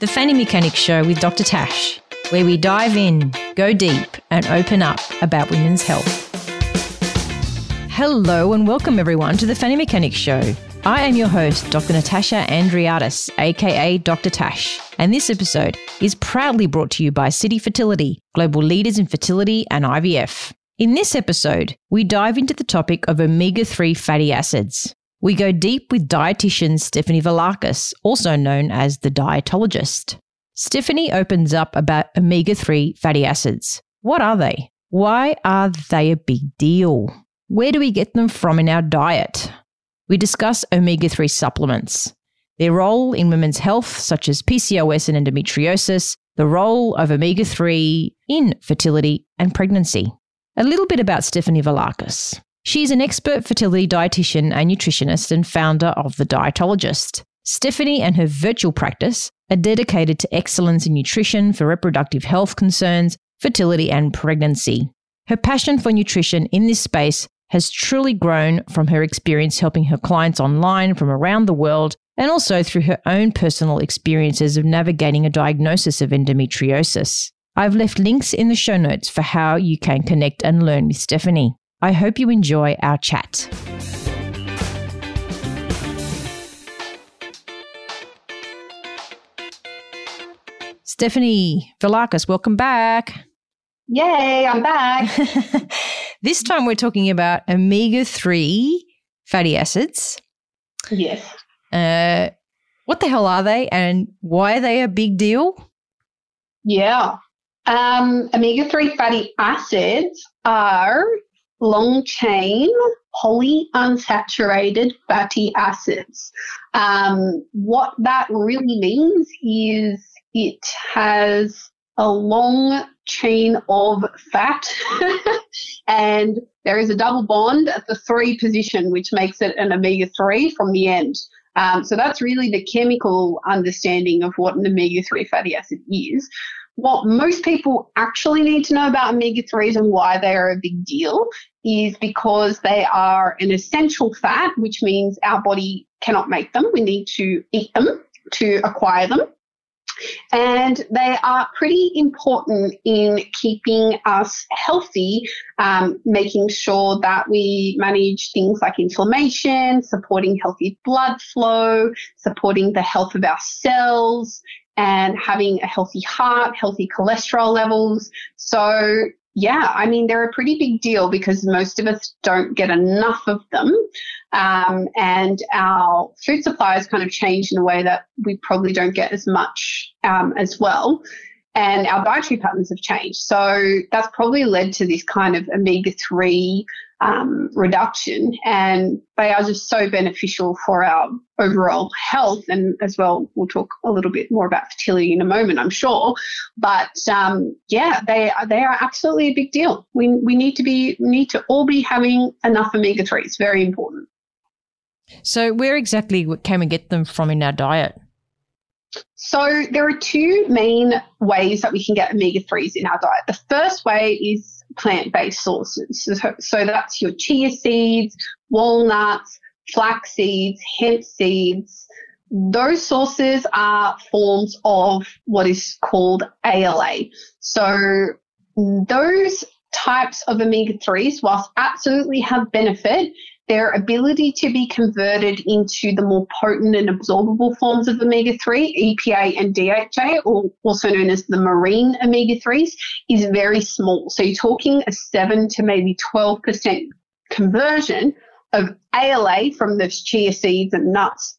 The Fanny Mechanics Show with Dr. Tash, where we dive in, go deep, and open up about women's health. Hello and welcome everyone to the Fanny Mechanics Show. I am your host, Dr. Natasha Andreadis, aka Dr. Tash, and this episode is proudly brought to you by City Fertility, global leaders in fertility and IVF. In this episode, we dive into the topic of omega 3 fatty acids. We go deep with dietitian Stefanie Valakas, also known as the dietologist. Stefanie opens up about omega 3 fatty acids. What are they? Why are they a big deal? Where do we get them from in our diet? We discuss omega 3 supplements, their role in women's health, such as PCOS and endometriosis, the role of omega 3 in fertility and pregnancy. A little bit about Stefanie Valakas. She's an expert fertility dietitian and nutritionist and founder of The Dietologist. Stefanie and her virtual practice are dedicated to excellence in nutrition for reproductive health concerns, fertility, and pregnancy. Her passion for nutrition in this space has truly grown from her experience helping her clients online from around the world and also through her own personal experiences of navigating a diagnosis of endometriosis. I've left links in the show notes for how you can connect and learn with Stefanie. I hope you enjoy our chat. Stefanie Valakas, welcome back. Yay, I'm back. this time we're talking about omega 3 fatty acids. Yes. Uh, what the hell are they and why are they a big deal? Yeah. Um, omega 3 fatty acids are long chain polyunsaturated fatty acids. Um, what that really means is it has a long chain of fat and there is a double bond at the three position, which makes it an omega 3 from the end. Um, so that's really the chemical understanding of what an omega 3 fatty acid is what most people actually need to know about omega 3s and why they are a big deal is because they are an essential fat, which means our body cannot make them. We need to eat them to acquire them. And they are pretty important in keeping us healthy, um, making sure that we manage things like inflammation, supporting healthy blood flow, supporting the health of our cells, and having a healthy heart, healthy cholesterol levels. So, yeah, I mean, they're a pretty big deal because most of us don't get enough of them. Um, and our food supply has kind of changed in a way that we probably don't get as much um, as well and our dietary patterns have changed. So that's probably led to this kind of omega 3 um, reduction. And they are just so beneficial for our overall health. And as well, we'll talk a little bit more about fertility in a moment, I'm sure. But um, yeah, they are, they are absolutely a big deal. We, we need to be, we need to all be having enough omega 3. It's very important. So, where exactly can we get them from in our diet? So there are two main ways that we can get omega 3s in our diet. The first way is plant based sources. So, that's your chia seeds, walnuts, flax seeds, hemp seeds. Those sources are forms of what is called ALA. So those types of omega 3s, whilst absolutely have benefit, their ability to be converted into the more potent and absorbable forms of omega 3, EPA and DHA, or also known as the marine omega 3s, is very small. So you're talking a 7 to maybe 12% conversion of ALA from those chia seeds and nuts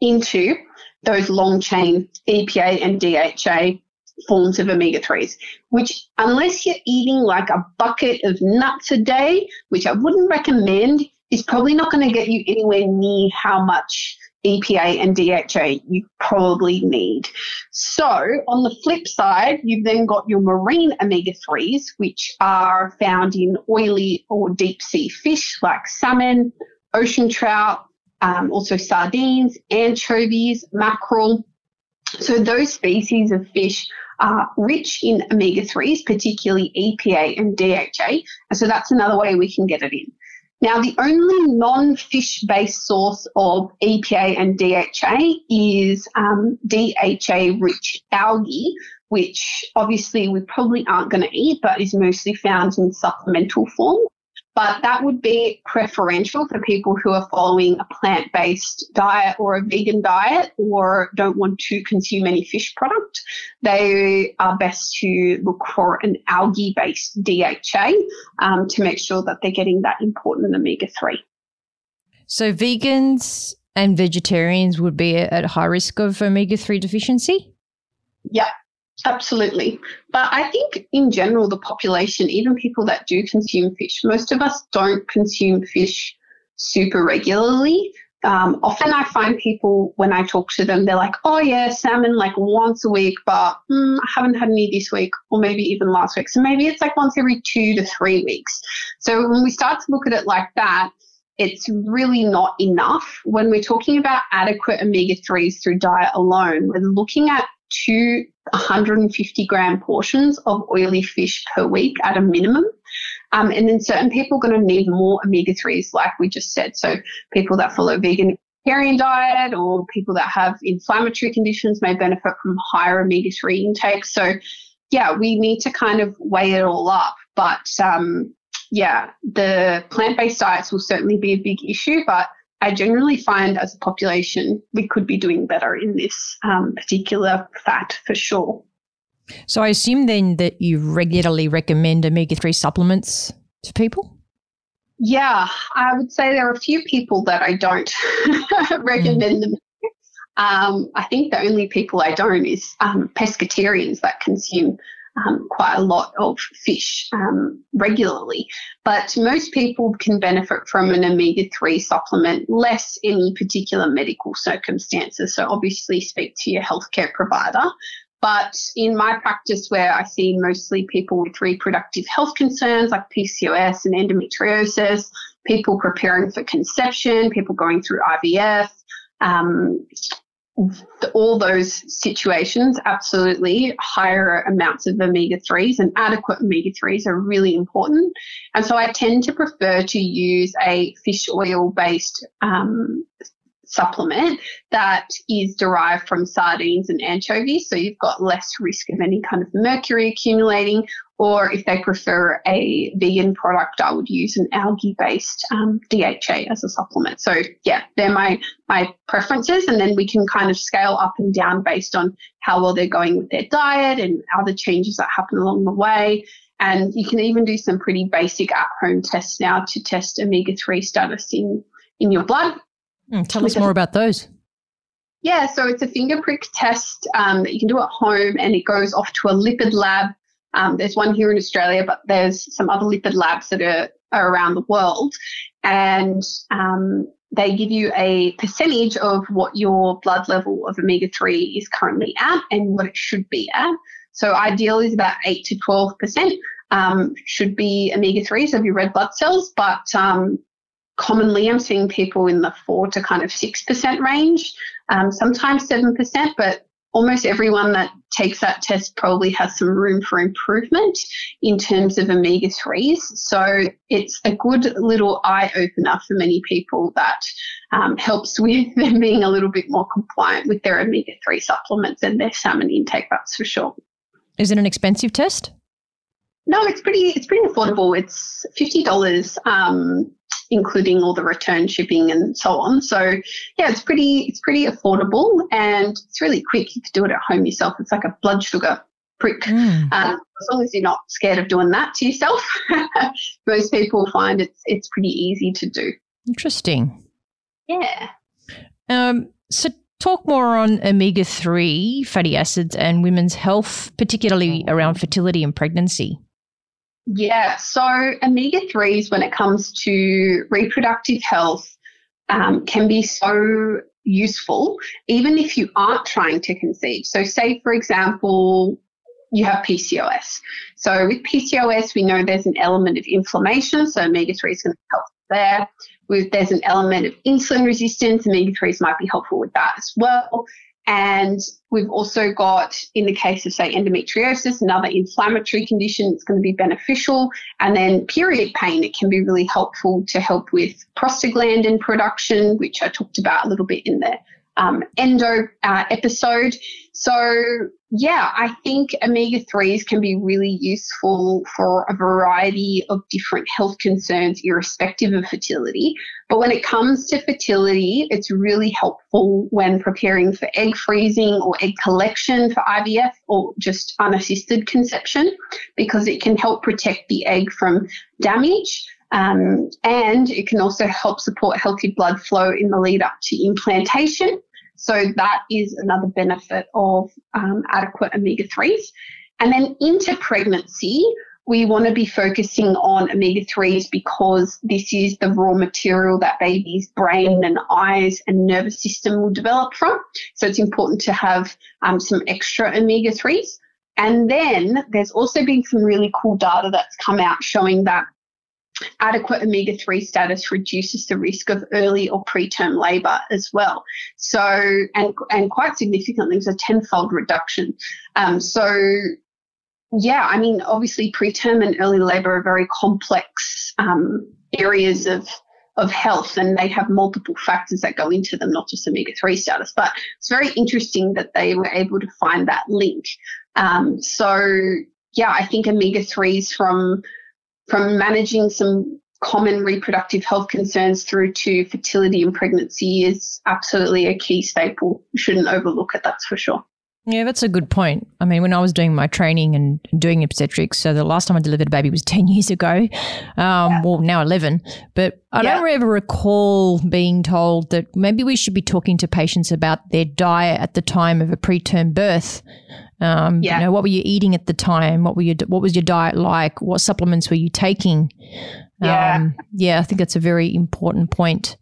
into those long chain EPA and DHA forms of omega 3s, which, unless you're eating like a bucket of nuts a day, which I wouldn't recommend, is probably not going to get you anywhere near how much EPA and DHA you probably need. So, on the flip side, you've then got your marine omega 3s, which are found in oily or deep sea fish like salmon, ocean trout, um, also sardines, anchovies, mackerel. So, those species of fish are rich in omega 3s, particularly EPA and DHA. And so, that's another way we can get it in. Now, the only non fish based source of EPA and DHA is um, DHA rich algae, which obviously we probably aren't going to eat, but is mostly found in supplemental form. But that would be preferential for people who are following a plant based diet or a vegan diet or don't want to consume any fish product. They are best to look for an algae based DHA um, to make sure that they're getting that important omega 3. So, vegans and vegetarians would be at high risk of omega 3 deficiency? Yeah, Absolutely. But I think in general, the population, even people that do consume fish, most of us don't consume fish super regularly. Um, often I find people, when I talk to them, they're like, oh, yeah, salmon like once a week, but mm, I haven't had any this week or maybe even last week. So maybe it's like once every two to three weeks. So when we start to look at it like that, it's really not enough. When we're talking about adequate omega 3s through diet alone, we're looking at two 150 gram portions of oily fish per week at a minimum. Um, and then certain people are going to need more omega 3s, like we just said. So people that follow vegan diet or people that have inflammatory conditions may benefit from higher omega 3 intake. So, yeah, we need to kind of weigh it all up. But um, yeah, the plant based diets will certainly be a big issue, but I generally find as a population we could be doing better in this um, particular fat for sure. So I assume then that you regularly recommend omega 3 supplements to people? Yeah, I would say there are a few people that I don't recommend mm. them. Um, I think the only people I don't is um, pescatarians that consume um, quite a lot of fish um, regularly. But most people can benefit from an omega 3 supplement, less any particular medical circumstances. So, obviously, speak to your healthcare provider. But in my practice, where I see mostly people with reproductive health concerns like PCOS and endometriosis, people preparing for conception, people going through IVF, um, all those situations, absolutely higher amounts of omega 3s and adequate omega 3s are really important. And so I tend to prefer to use a fish oil based um, supplement that is derived from sardines and anchovies. So you've got less risk of any kind of mercury accumulating. Or if they prefer a vegan product, I would use an algae based um, DHA as a supplement. So yeah, they're my, my preferences. And then we can kind of scale up and down based on how well they're going with their diet and other changes that happen along the way. And you can even do some pretty basic at home tests now to test omega 3 status in, in your blood. Mm, tell us more about those. Yeah, so it's a finger prick test um, that you can do at home, and it goes off to a lipid lab. Um, there's one here in Australia, but there's some other lipid labs that are, are around the world, and um, they give you a percentage of what your blood level of omega 3 is currently at and what it should be at. So, ideal is about 8 to 12%. Um, should be omega 3s of your red blood cells, but um, commonly I'm seeing people in the 4 to kind of 6% range, um, sometimes 7%, but almost everyone that takes that test probably has some room for improvement in terms of omega 3s. So it's a good little eye opener for many people that um, helps with them being a little bit more compliant with their omega 3 supplements and their salmon intake, that's for sure. Is it an expensive test? No, it's pretty. It's pretty affordable. It's fifty dollars, um, including all the return shipping and so on. So yeah, it's pretty. It's pretty affordable and it's really quick. You can do it at home yourself. It's like a blood sugar prick. Mm. Um, as long as you're not scared of doing that to yourself, most people find it's it's pretty easy to do. Interesting. Yeah. Um. So talk more on omega 3 fatty acids and women's health, particularly around fertility and pregnancy. Yeah, so omega 3s, when it comes to reproductive health, um, can be so useful, even if you aren't trying to conceive. So, say, for example, you have PCOS. So, with PCOS, we know there's an element of inflammation, so omega 3 is going to help there. With, there's an element of insulin resistance, omega 3s might be helpful with that as well. And we've also got, in the case of, say, endometriosis, another inflammatory condition, it's going to be beneficial. And then period pain, it can be really helpful to help with prostaglandin production, which I talked about a little bit in the um, endo uh, episode. So, yeah, I think omega 3s can be really useful for a variety of different health concerns, irrespective of fertility. But when it comes to fertility, it's really helpful when preparing for egg freezing or egg collection for IVF or just unassisted conception because it can help protect the egg from damage. Um, and it can also help support healthy blood flow in the lead up to implantation. So that is another benefit of um, adequate omega 3s. And then into pregnancy, we want to be focusing on omega 3s because this is the raw material that baby's brain and eyes and nervous system will develop from. So it's important to have um, some extra omega 3s. And then there's also been some really cool data that's come out showing that adequate omega 3 status reduces the risk of early or preterm labor as well. So, and, and quite significantly, there's a tenfold reduction. Um, so, yeah, I mean, obviously, preterm and early labor are very complex um, areas of of health and they have multiple factors that go into them, not just omega 3 status. But it's very interesting that they were able to find that link. Um, so, yeah, I think omega 3s from from managing some common reproductive health concerns through to fertility and pregnancy is absolutely a key staple. You shouldn't overlook it, that's for sure. Yeah, that's a good point. I mean, when I was doing my training and doing obstetrics, so the last time I delivered a baby was 10 years ago, um, yeah. well, now 11. But I yeah. don't ever recall being told that maybe we should be talking to patients about their diet at the time of a preterm birth um, yeah. You know, what were you eating at the time? What were you? What was your diet like? What supplements were you taking? Yeah, um, yeah. I think that's a very important point.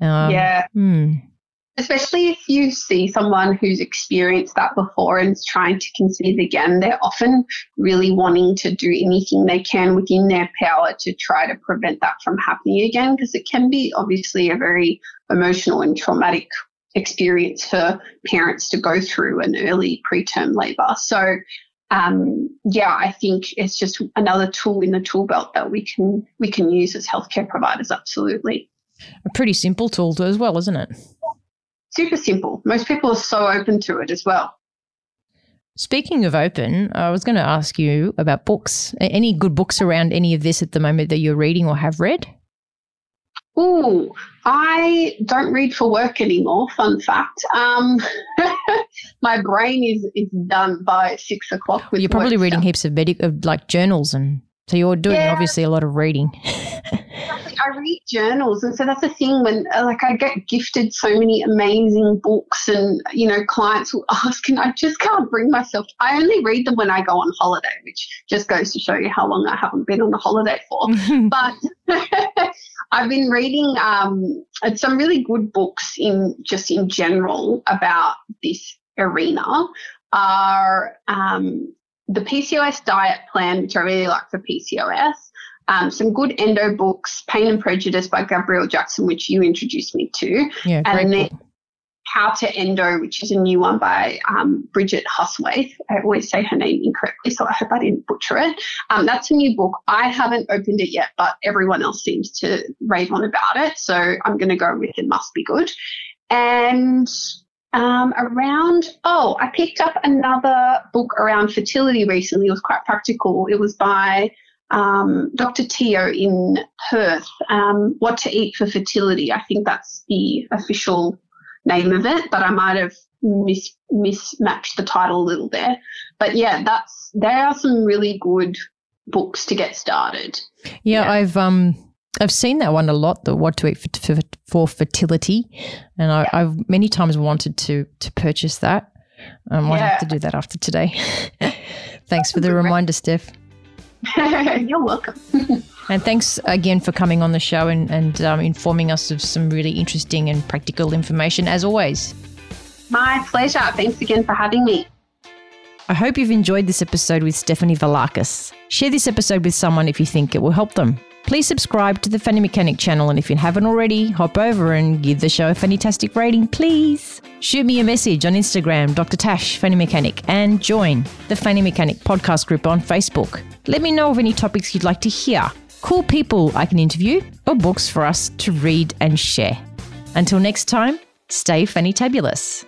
Um, yeah. Hmm. Especially if you see someone who's experienced that before and is trying to conceive again, they're often really wanting to do anything they can within their power to try to prevent that from happening again because it can be obviously a very emotional and traumatic experience for parents to go through an early preterm labour. So, um, yeah, I think it's just another tool in the tool belt that we can we can use as healthcare providers. Absolutely, a pretty simple tool as well, isn't it? Super simple. Most people are so open to it as well. Speaking of open, I was going to ask you about books. Any good books around any of this at the moment that you're reading or have read? Oh, I don't read for work anymore. Fun fact. Um, my brain is is done by six o'clock. you're probably reading stuff. heaps of medic of like journals, and so you're doing yeah. obviously a lot of reading. I read journals, and so that's the thing when uh, like I get gifted so many amazing books, and you know clients will ask, and I just can't bring myself. I only read them when I go on holiday, which just goes to show you how long I haven't been on a holiday for. but I've been reading um, some really good books in just in general about this arena. Are um, the PCOS diet plan, which I really like for PCOS. Um, some good endo books, Pain and Prejudice by Gabrielle Jackson, which you introduced me to. Yeah, and then book. How to Endo, which is a new one by um, Bridget Hustwaite. I always say her name incorrectly, so I hope I didn't butcher it. Um, that's a new book. I haven't opened it yet, but everyone else seems to rave on about it, so I'm going to go with it must be good. And um, around, oh, I picked up another book around fertility recently. It was quite practical. It was by um, Dr. Teo in Perth, um, What to Eat for Fertility. I think that's the official name of it, but I might have mis- mismatched the title a little there. But yeah, that's there are some really good books to get started. Yeah, yeah. I've um I've seen that one a lot, the what to eat for, for, for fertility, and I, have many times wanted to to purchase that. I might yeah. have to do that after today. Thanks for the reminder, Steph. You're welcome. And thanks again for coming on the show and, and um, informing us of some really interesting and practical information, as always. My pleasure. Thanks again for having me. I hope you've enjoyed this episode with Stefanie Valakas. Share this episode with someone if you think it will help them. Please subscribe to the Fanny Mechanic channel, and if you haven't already, hop over and give the show a fantastic rating, please. Shoot me a message on Instagram, Dr. Tash, Fanny Mechanic, and join the Fanny Mechanic podcast group on Facebook. Let me know of any topics you'd like to hear cool people I can interview, or books for us to read and share. Until next time, stay fanny tabulous.